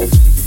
Yes.